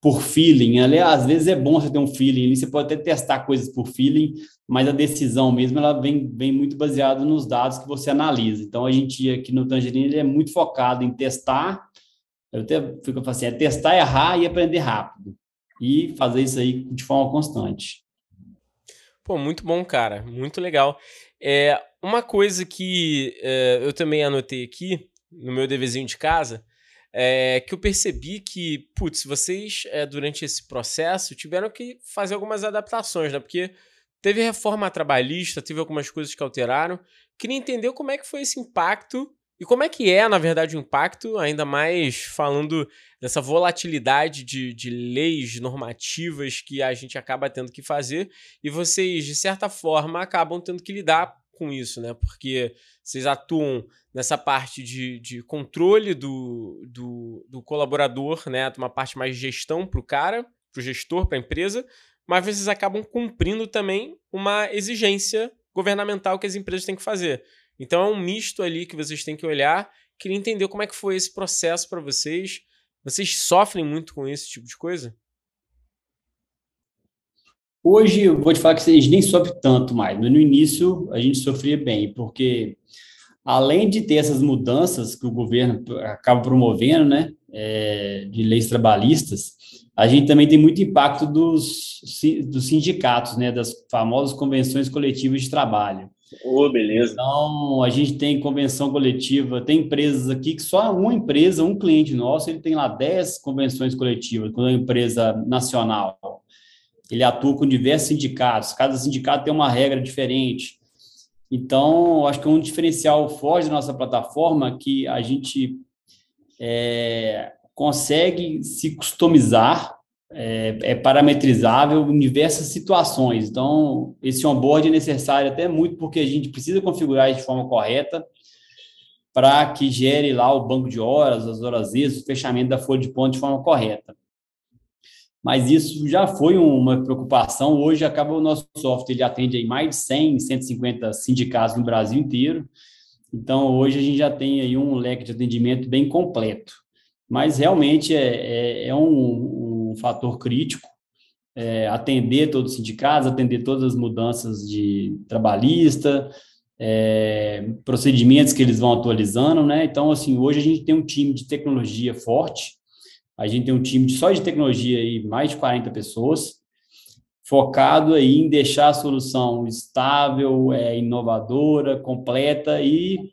Speaker 1: por feeling. Aliás, às vezes é bom você ter um feeling, você pode até testar coisas por feeling, mas a decisão mesmo ela vem, vem muito baseada nos dados que você analisa. Então, a gente aqui no Tangerine é muito focado em testar, eu até fico assim, é testar, errar e aprender rápido. E fazer isso aí de forma constante.
Speaker 2: Pô, muito bom, cara. Muito legal. É, uma coisa que é, eu também anotei aqui no meu deverzinho de casa é que eu percebi que, putz, vocês é, durante esse processo tiveram que fazer algumas adaptações, né? Porque teve reforma trabalhista, teve algumas coisas que alteraram. Queria entender como é que foi esse impacto e como é que é, na verdade, o impacto, ainda mais falando dessa volatilidade de, de leis normativas que a gente acaba tendo que fazer, e vocês, de certa forma, acabam tendo que lidar com isso, né? Porque vocês atuam nessa parte de, de controle do, do, do colaborador, né? Uma parte mais de gestão para o cara, para o gestor, para a empresa, mas vocês acabam cumprindo também uma exigência governamental que as empresas têm que fazer. Então é um misto ali que vocês têm que olhar. Queria entender como é que foi esse processo para vocês. Vocês sofrem muito com esse tipo de coisa?
Speaker 1: Hoje, eu vou te falar que vocês nem sofrem tanto mais. No início, a gente sofria bem, porque além de ter essas mudanças que o governo acaba promovendo, né, é, de leis trabalhistas, a gente também tem muito impacto dos, dos sindicatos, né, das famosas convenções coletivas de trabalho.
Speaker 3: Oh, beleza.
Speaker 1: Então, a gente tem convenção coletiva, tem empresas aqui que só uma empresa, um cliente nosso, ele tem lá 10 convenções coletivas, quando é uma empresa nacional. ele atua com diversos sindicatos, cada sindicato tem uma regra diferente. Então, acho que é um diferencial forte da nossa plataforma que a gente é, consegue se customizar, é, é, parametrizável em diversas situações. Então, esse onboard é necessário até muito porque a gente precisa configurar de forma correta para que gere lá o banco de horas, as horas extras, o fechamento da folha de ponto de forma correta. Mas isso já foi uma preocupação. Hoje acaba o nosso software, ele atende aí mais de 100, 150 sindicatos no Brasil inteiro. Então, hoje a gente já tem aí um leque de atendimento bem completo. Mas realmente é, é, é um, um, fator crítico é, atender todos os sindicatos, atender todas as mudanças de trabalhista, é, procedimentos que eles vão atualizando, né? Então, assim, hoje a gente tem um time de tecnologia forte, a gente tem um time de, só de tecnologia aí, mais de 40 pessoas, focado aí em deixar a solução estável, é, inovadora, completa e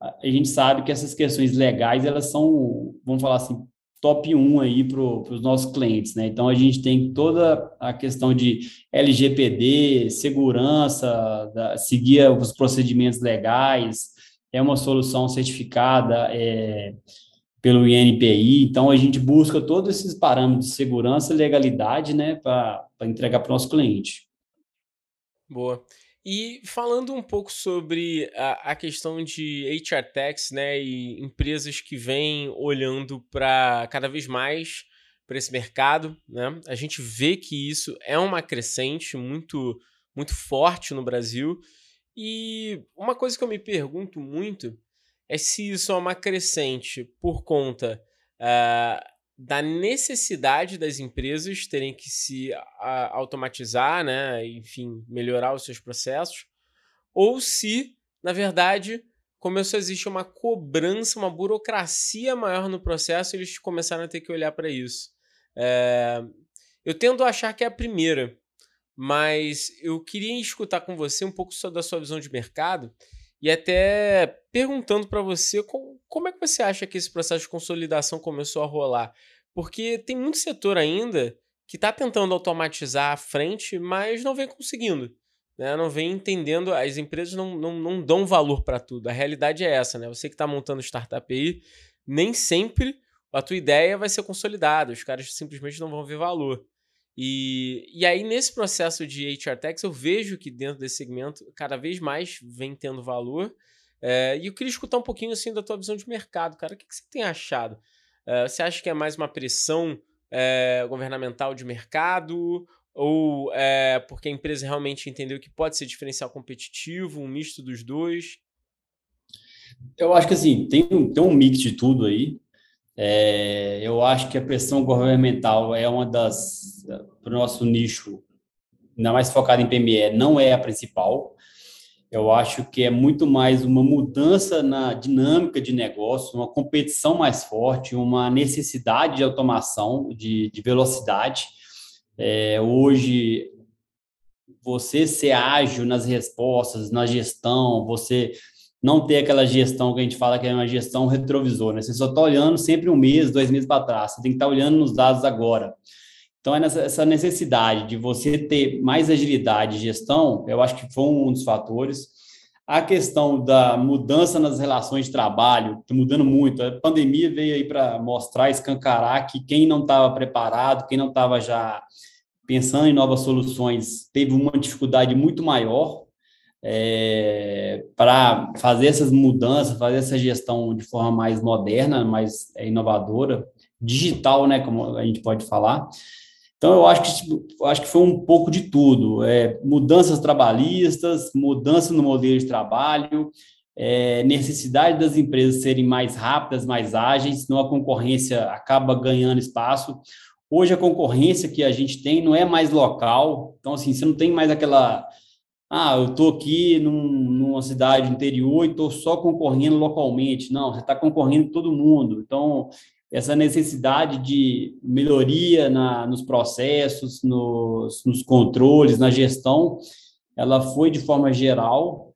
Speaker 1: a gente sabe que essas questões legais elas são, vamos falar assim, top 1 aí para os nossos clientes, né? Então a gente tem toda a questão de LGPD, segurança, da, seguir os procedimentos legais, é uma solução certificada é, pelo INPI, então a gente busca todos esses parâmetros de segurança e legalidade, né, para entregar para o nosso cliente.
Speaker 2: Boa. E falando um pouco sobre a, a questão de HR Techs, né, e empresas que vêm olhando para cada vez mais para esse mercado, né? A gente vê que isso é uma crescente muito muito forte no Brasil. E uma coisa que eu me pergunto muito é se isso é uma crescente por conta uh, da necessidade das empresas terem que se a, automatizar, né, enfim, melhorar os seus processos, ou se, na verdade, começou a existir uma cobrança, uma burocracia maior no processo e eles começaram a ter que olhar para isso. É, eu tendo a achar que é a primeira, mas eu queria escutar com você um pouco da sua visão de mercado e até perguntando para você como, como é que você acha que esse processo de consolidação começou a rolar? Porque tem muito setor ainda que está tentando automatizar a frente, mas não vem conseguindo. Né? Não vem entendendo, as empresas não, não, não dão valor para tudo. A realidade é essa, né? Você que está montando startup aí, nem sempre a tua ideia vai ser consolidada. Os caras simplesmente não vão ver valor. E, e aí, nesse processo de HR Techs, eu vejo que dentro desse segmento cada vez mais vem tendo valor. É, e eu queria escutar um pouquinho assim da tua visão de mercado, cara. O que, que você tem achado? É, você acha que é mais uma pressão é, governamental de mercado? Ou é porque a empresa realmente entendeu que pode ser diferencial competitivo, um misto dos dois?
Speaker 1: Eu acho que assim, tem, tem um mix de tudo aí. É, eu acho que a pressão governamental é uma das, para o nosso nicho, ainda mais focado em PME, não é a principal. Eu acho que é muito mais uma mudança na dinâmica de negócio, uma competição mais forte, uma necessidade de automação, de, de velocidade. É, hoje, você ser ágil nas respostas, na gestão, você não ter aquela gestão que a gente fala que é uma gestão retrovisor, né? Você só está olhando sempre um mês, dois meses para trás, você tem que estar tá olhando nos dados agora. Então, é essa necessidade de você ter mais agilidade de gestão, eu acho que foi um dos fatores. A questão da mudança nas relações de trabalho, está mudando muito. A pandemia veio aí para mostrar, escancarar que quem não estava preparado, quem não estava já pensando em novas soluções, teve uma dificuldade muito maior é, para fazer essas mudanças, fazer essa gestão de forma mais moderna, mais é, inovadora, digital, né, como a gente pode falar. Então, eu acho que, tipo, acho que foi um pouco de tudo. É, mudanças trabalhistas, mudança no modelo de trabalho, é, necessidade das empresas serem mais rápidas, mais ágeis, senão a concorrência acaba ganhando espaço. Hoje, a concorrência que a gente tem não é mais local, então, assim, você não tem mais aquela ah, eu estou aqui num, numa cidade interior e estou só concorrendo localmente. Não, você está concorrendo todo mundo. Então, essa necessidade de melhoria na, nos processos, nos, nos controles, na gestão, ela foi de forma geral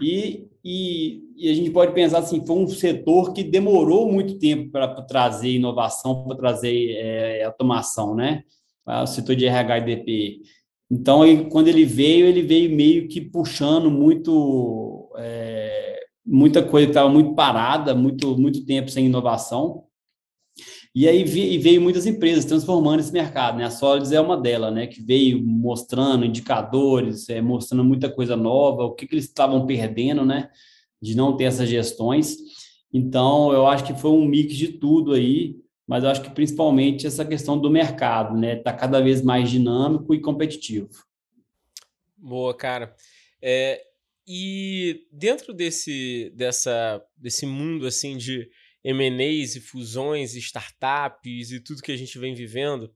Speaker 1: e, e, e, a gente pode pensar assim, foi um setor que demorou muito tempo para trazer inovação, para trazer é, automação, né? o setor de RH e DP. Então, ele, quando ele veio, ele veio meio que puxando muito, é, muita coisa que estava muito parada, muito, muito tempo sem inovação. E aí veio muitas empresas transformando esse mercado, né? A Solids é uma delas, né? Que veio mostrando indicadores, é, mostrando muita coisa nova, o que, que eles estavam perdendo, né? De não ter essas gestões. Então, eu acho que foi um mix de tudo aí, mas eu acho que principalmente essa questão do mercado, né? Está cada vez mais dinâmico e competitivo.
Speaker 2: Boa, cara. É, e dentro desse, dessa, desse mundo assim de M&As e fusões, e startups e tudo que a gente vem vivendo,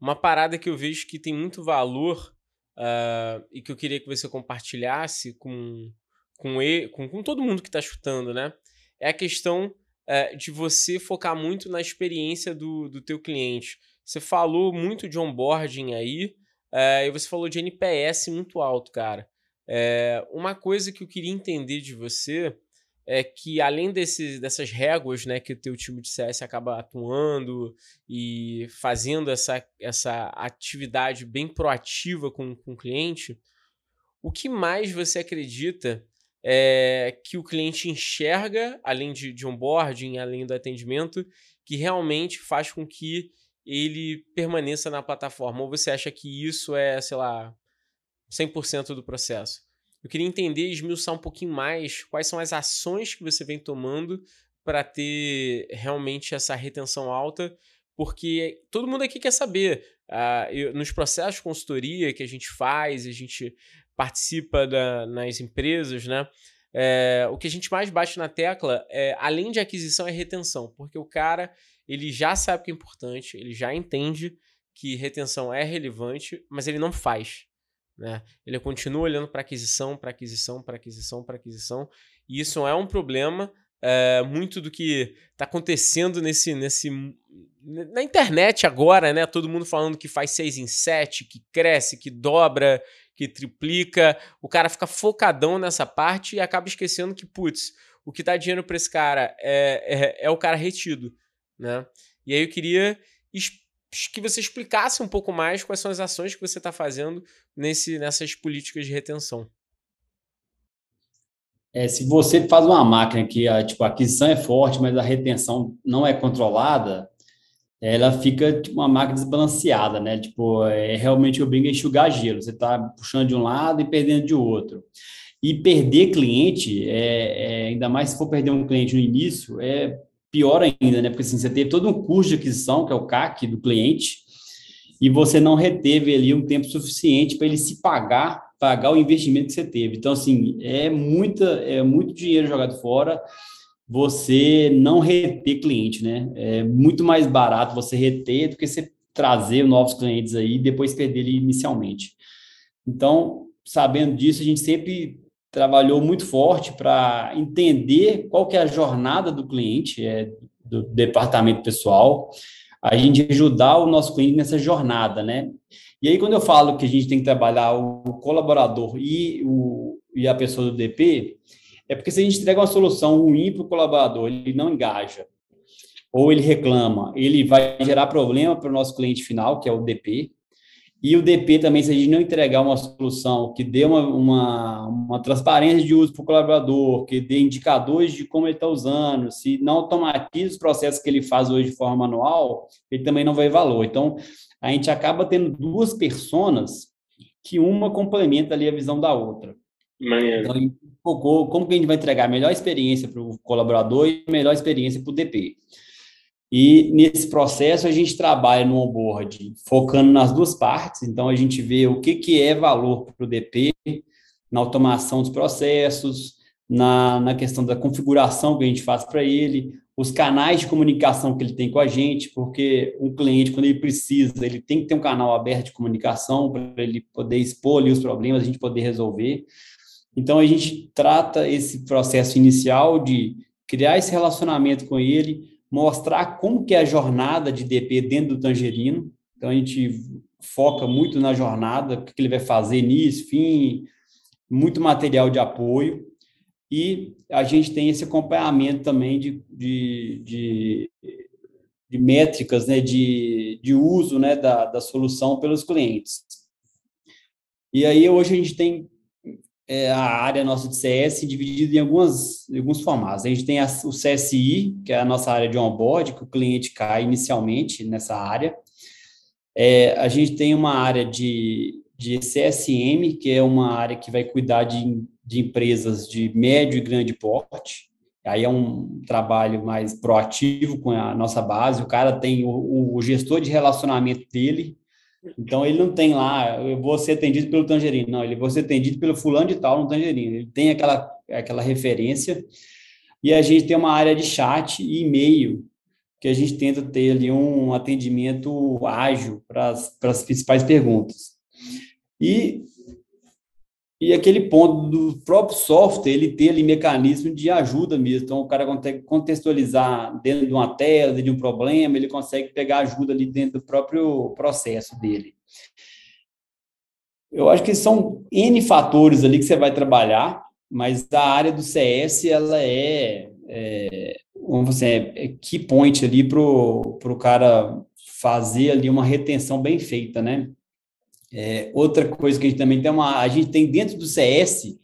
Speaker 2: uma parada que eu vejo que tem muito valor uh, e que eu queria que você compartilhasse com, com, ele, com, com todo mundo que está chutando, né? É a questão uh, de você focar muito na experiência do, do teu cliente. Você falou muito de onboarding aí, uh, e você falou de NPS muito alto, cara. É, uma coisa que eu queria entender de você é que além desse, dessas réguas né, que o teu time de CS acaba atuando e fazendo essa, essa atividade bem proativa com, com o cliente, o que mais você acredita é, que o cliente enxerga, além de, de onboarding, além do atendimento, que realmente faz com que ele permaneça na plataforma? Ou você acha que isso é, sei lá, 100% do processo. Eu queria entender e esmiuçar um pouquinho mais quais são as ações que você vem tomando para ter realmente essa retenção alta, porque todo mundo aqui quer saber. Uh, eu, nos processos de consultoria que a gente faz, a gente participa da, nas empresas, né? É, o que a gente mais bate na tecla, é, além de aquisição, é retenção, porque o cara ele já sabe que é importante, ele já entende que retenção é relevante, mas ele não faz. Né? Ele continua olhando para aquisição, para aquisição, para aquisição, para aquisição. E isso é um problema. É, muito do que está acontecendo nesse, nesse na internet agora, né? Todo mundo falando que faz seis em sete, que cresce, que dobra, que triplica. O cara fica focadão nessa parte e acaba esquecendo que, putz, o que dá dinheiro para esse cara é, é, é, o cara retido, né? E aí eu queria que você explicasse um pouco mais quais são as ações que você está fazendo nesse, nessas políticas de retenção.
Speaker 1: É, se você faz uma máquina que a, tipo, a aquisição é forte, mas a retenção não é controlada, ela fica tipo, uma máquina desbalanceada, né? Tipo, é realmente o brinco é enxugar gelo. Você está puxando de um lado e perdendo de outro. E perder cliente, é, é, ainda mais se for perder um cliente no início, é pior ainda, né? Porque assim, você teve todo um custo de aquisição, que é o CAC do cliente, e você não reteve ali um tempo suficiente para ele se pagar, pagar o investimento que você teve. Então, assim, é, muita, é muito dinheiro jogado fora você não reter cliente, né? É muito mais barato você reter do que você trazer novos clientes aí e depois perder ele inicialmente. Então, sabendo disso, a gente sempre trabalhou muito forte para entender qual que é a jornada do cliente, é, do departamento pessoal, a gente ajudar o nosso cliente nessa jornada, né? E aí, quando eu falo que a gente tem que trabalhar o colaborador e, o, e a pessoa do DP, é porque se a gente entrega uma solução ruim para o colaborador, ele não engaja, ou ele reclama, ele vai gerar problema para o nosso cliente final, que é o DP, e o DP também, se a gente não entregar uma solução que dê uma, uma, uma transparência de uso para o colaborador, que dê indicadores de como ele está usando, se não automatiza os processos que ele faz hoje de forma manual, ele também não vai valor. Então, a gente acaba tendo duas personas que uma complementa ali a visão da outra. Maneiro. Então, como que a gente vai entregar a melhor experiência para o colaborador e a melhor experiência para o DP. E nesse processo a gente trabalha no onboard focando nas duas partes, então a gente vê o que, que é valor para o DP, na automação dos processos, na, na questão da configuração que a gente faz para ele, os canais de comunicação que ele tem com a gente, porque um cliente, quando ele precisa, ele tem que ter um canal aberto de comunicação para ele poder expor ali os problemas, a gente poder resolver. Então, a gente trata esse processo inicial de criar esse relacionamento com ele, mostrar como que é a jornada de DP dentro do Tangerino. Então, a gente foca muito na jornada, o que ele vai fazer início, fim, muito material de apoio. E a gente tem esse acompanhamento também de, de, de, de métricas né, de, de uso né, da, da solução pelos clientes. E aí hoje a gente tem é, a área nossa de CS dividida em algumas, em alguns formatos. A gente tem a, o CSI, que é a nossa área de onboard, que o cliente cai inicialmente nessa área. É, a gente tem uma área de, de CSM, que é uma área que vai cuidar de, de empresas de médio e grande porte. Aí é um trabalho mais proativo com a nossa base. O cara tem o, o gestor de relacionamento dele, então ele não tem lá, eu vou ser atendido pelo Tangerino, não, ele vou ser atendido pelo fulano de tal no Tangerino. Ele tem aquela, aquela referência. E a gente tem uma área de chat e e-mail, que a gente tenta ter ali um atendimento ágil para as principais perguntas. E e aquele ponto do próprio software, ele ter ali mecanismo de ajuda mesmo. Então, o cara consegue contextualizar dentro de uma tela, de um problema, ele consegue pegar ajuda ali dentro do próprio processo dele. Eu acho que são N fatores ali que você vai trabalhar, mas a área do CS, ela é, é vamos dizer, é key point ali para o cara fazer ali uma retenção bem feita, né? É, outra coisa que a gente também tem uma, a gente tem dentro do CS,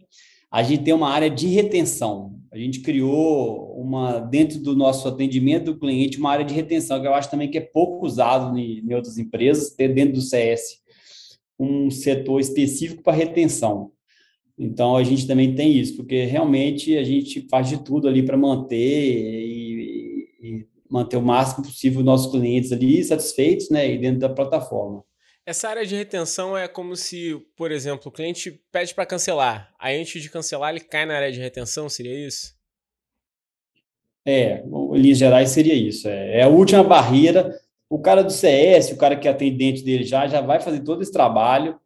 Speaker 1: a gente tem uma área de retenção. A gente criou uma dentro do nosso atendimento do cliente uma área de retenção que eu acho também que é pouco usado em, em outras empresas ter dentro do CS um setor específico para retenção. Então a gente também tem isso, porque realmente a gente faz de tudo ali para manter e, e, manter o máximo possível os nossos clientes ali satisfeitos, né, e dentro da plataforma.
Speaker 2: Essa área de retenção é como se, por exemplo, o cliente pede para cancelar. Aí, antes de cancelar, ele cai na área de retenção, seria isso?
Speaker 1: É, em linhas gerais seria isso. É, é a última barreira. O cara do CS, o cara que atende dentro dele já, já vai fazer todo esse trabalho,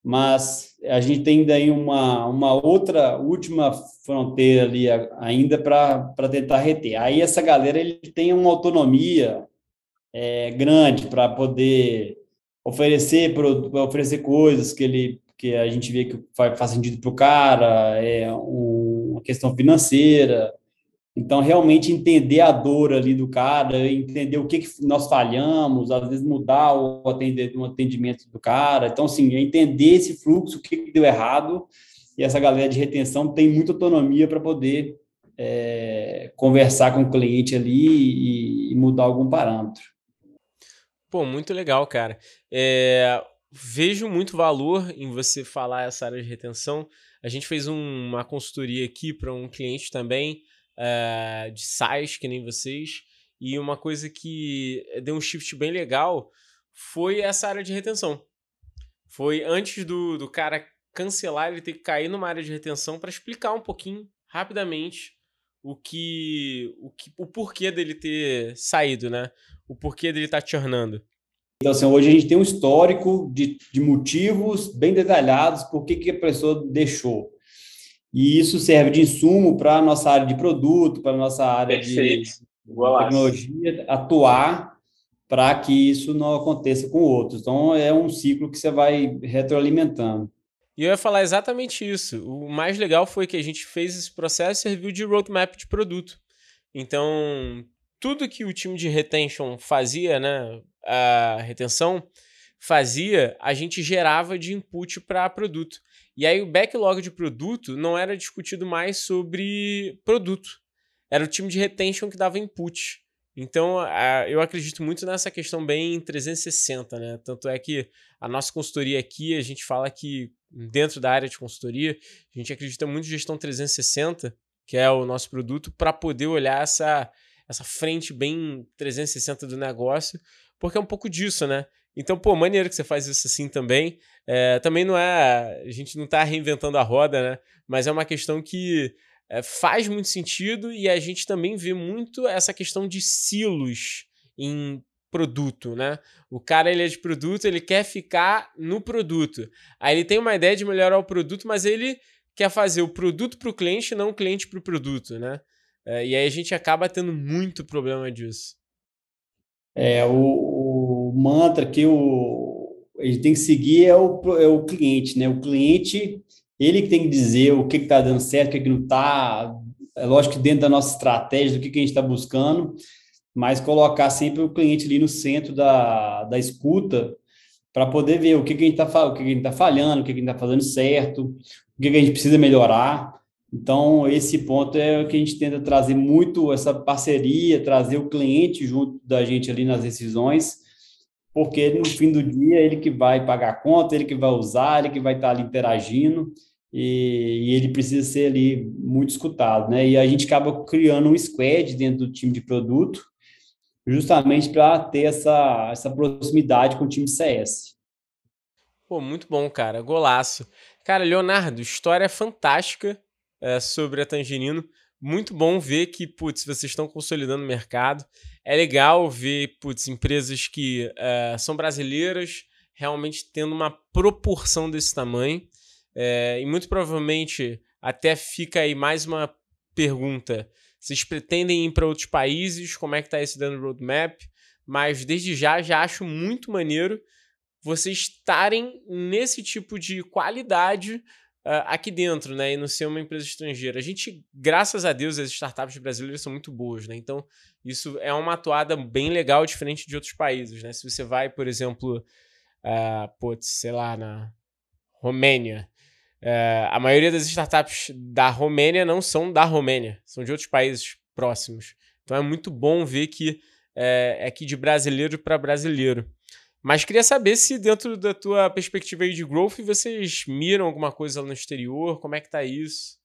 Speaker 1: mas a gente tem daí uma, uma outra última fronteira ali ainda para tentar reter. Aí essa galera ele tem uma autonomia é, grande para poder oferecer oferecer coisas que ele que a gente vê que faz, sentido para o cara, é uma questão financeira. Então, realmente entender a dor ali do cara, entender o que, que nós falhamos, às vezes mudar o atendimento, do cara. Então, assim, entender esse fluxo, o que, que deu errado, e essa galera de retenção tem muita autonomia para poder é, conversar com o cliente ali e, e mudar algum parâmetro.
Speaker 2: Pô, muito legal, cara. É, vejo muito valor em você falar essa área de retenção. A gente fez um, uma consultoria aqui para um cliente também é, de SaaS, que nem vocês, e uma coisa que deu um shift bem legal foi essa área de retenção. Foi antes do, do cara cancelar, ele ter que cair numa área de retenção para explicar um pouquinho, rapidamente, o que, o que o porquê dele ter saído, né? o porquê dele estar tá churnando?
Speaker 1: Então, assim, hoje a gente tem um histórico de, de motivos bem detalhados por que, que a pessoa deixou. E isso serve de insumo para a nossa área de produto, para a nossa área Perfeito. de tecnologia atuar para que isso não aconteça com outros. Então, é um ciclo que você vai retroalimentando.
Speaker 2: E eu ia falar exatamente isso. O mais legal foi que a gente fez esse processo e serviu de roadmap de produto. Então, tudo que o time de retention fazia, né, a retenção fazia, a gente gerava de input para produto. E aí o backlog de produto não era discutido mais sobre produto. Era o time de retention que dava input. Então, eu acredito muito nessa questão bem 360, né? Tanto é que a nossa consultoria aqui, a gente fala que dentro da área de consultoria, a gente acredita muito em gestão 360, que é o nosso produto, para poder olhar essa essa frente bem 360 do negócio, porque é um pouco disso, né? Então, pô, maneiro que você faz isso assim também. É, também não é. A gente não está reinventando a roda, né? Mas é uma questão que é, faz muito sentido e a gente também vê muito essa questão de silos em produto, né? O cara ele é de produto, ele quer ficar no produto. Aí ele tem uma ideia de melhorar o produto, mas ele quer fazer o produto para o cliente, não o cliente para o produto, né? É, e aí a gente acaba tendo muito problema disso.
Speaker 1: É, o, o mantra que o, tem que seguir é o, é o cliente, né? O cliente, ele que tem que dizer o que está dando certo, o que, que não está. É lógico que dentro da nossa estratégia, do que, que a gente está buscando, mas colocar sempre o cliente ali no centro da, da escuta para poder ver o que, que a gente está tá falhando, o que, que a gente está fazendo certo, o que, que a gente precisa melhorar. Então, esse ponto é o que a gente tenta trazer muito essa parceria, trazer o cliente junto da gente ali nas decisões, porque no fim do dia ele que vai pagar a conta, ele que vai usar, ele que vai estar ali interagindo e, e ele precisa ser ali muito escutado, né? E a gente acaba criando um squad dentro do time de produto, justamente para ter essa, essa proximidade com o time CS.
Speaker 2: Pô, muito bom, cara. Golaço. Cara, Leonardo, história fantástica é, sobre a Tangerino. Muito bom ver que, putz, vocês estão consolidando o mercado. É legal ver, putz, empresas que uh, são brasileiras realmente tendo uma proporção desse tamanho. É, e muito provavelmente até fica aí mais uma pergunta. Vocês pretendem ir para outros países? Como é que está esse dando roadmap? Mas desde já, já acho muito maneiro vocês estarem nesse tipo de qualidade uh, aqui dentro, né? E não ser uma empresa estrangeira. A gente, graças a Deus, as startups brasileiras são muito boas, né? Então, isso é uma atuada bem legal, diferente de outros países, né? Se você vai, por exemplo, uh, putz, sei lá, na Romênia. Uh, a maioria das startups da Romênia não são da Romênia, são de outros países próximos. Então é muito bom ver que é, é aqui de brasileiro para brasileiro. Mas queria saber se dentro da tua perspectiva aí de growth vocês miram alguma coisa no exterior, como é que tá isso?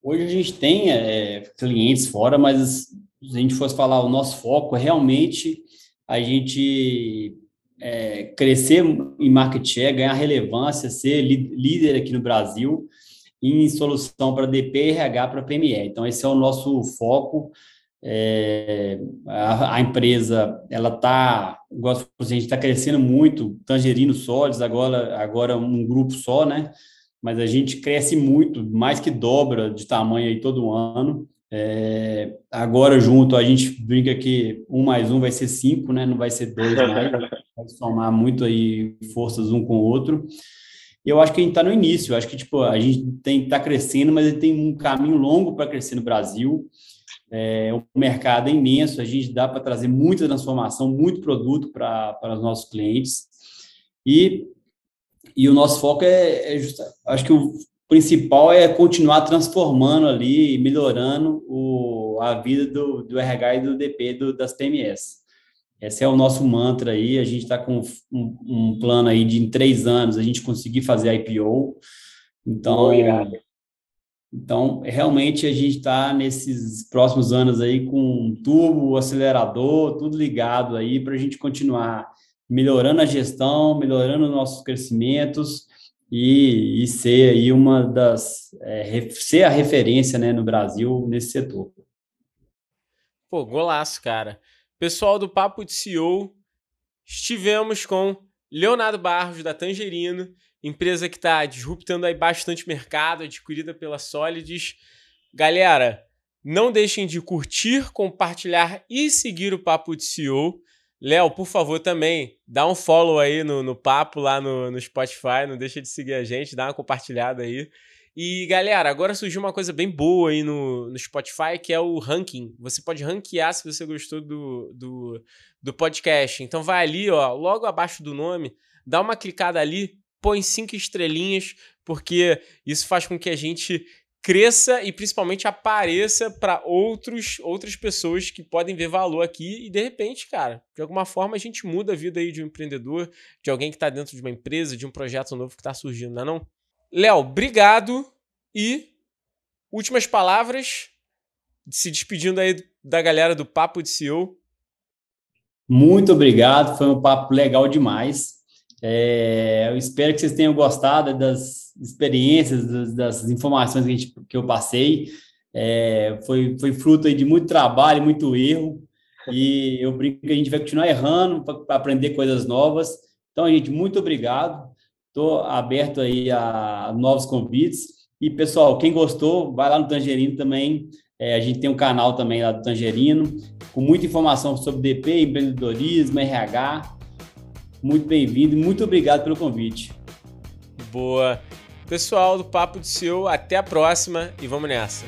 Speaker 1: Hoje a gente tem é, clientes fora, mas se a gente fosse falar o nosso foco é realmente a gente é, crescer em market share, ganhar relevância, ser líder aqui no Brasil em solução para DP e RH para PME. Então, esse é o nosso foco. É, a, a, empresa ela está, a gente está crescendo muito, tangerino sólidos, agora, agora um grupo só, né? Mas a gente cresce muito, mais que dobra de tamanho aí todo ano. É, agora junto a gente brinca que um mais um vai ser cinco, né? Não vai ser dois mais, vai somar muito aí forças um com o outro. E eu acho que a gente está no início. Eu acho que tipo a gente tem está crescendo, mas tem um caminho longo para crescer no Brasil. É, o mercado é imenso, a gente dá para trazer muita transformação, muito produto para os nossos clientes. E, e o nosso foco é, é justa, acho que o principal é continuar transformando ali, melhorando o, a vida do, do RH e do DP do, das PMS. Esse é o nosso mantra aí, a gente está com um, um, plano aí de em três anos a gente conseguir fazer IPO. Então. Então, realmente a gente está nesses próximos anos aí com turbo, acelerador, tudo ligado aí para a gente continuar melhorando a gestão, melhorando nossos crescimentos e, e ser aí uma das é, ser a referência né, no Brasil nesse setor.
Speaker 2: Pô, golaço, cara. Pessoal do Papo de CEO, estivemos com Leonardo Barros da Tangerino empresa que está disruptando aí bastante mercado, adquirida pela Solids. Galera, não deixem de curtir, compartilhar e seguir o Papo de CEO. Léo, por favor, também dá um follow aí no, no papo lá no, no Spotify, não deixa de seguir a gente, dá uma compartilhada aí. E galera, agora surgiu uma coisa bem boa aí no, no Spotify, que é o ranking. Você pode ranquear se você gostou do, do, do podcast. Então vai ali, ó, logo abaixo do nome, dá uma clicada ali, põe cinco estrelinhas, porque isso faz com que a gente cresça e principalmente apareça para outros outras pessoas que podem ver valor aqui e de repente, cara, de alguma forma a gente muda a vida aí de um empreendedor, de alguém que está dentro de uma empresa, de um projeto novo que está surgindo, não é não? Léo, obrigado e últimas palavras, se despedindo aí da galera do Papo de CEO.
Speaker 1: Muito obrigado, foi um papo legal demais. É, eu espero que vocês tenham gostado das experiências, das, das informações que, gente, que, eu passei. É, foi, foi fruto de muito trabalho, muito erro, e eu brinco que a gente vai continuar errando para aprender coisas novas. Então, gente, muito obrigado. Estou aberto aí a novos convites. E, pessoal, quem gostou, vai lá no Tangerino também. É, a gente tem um canal também lá do Tangerino, com muita informação sobre DP, empreendedorismo, RH muito bem-vindo e muito obrigado pelo convite.
Speaker 2: Boa. Pessoal do Papo de CEO, até a próxima e vamos nessa.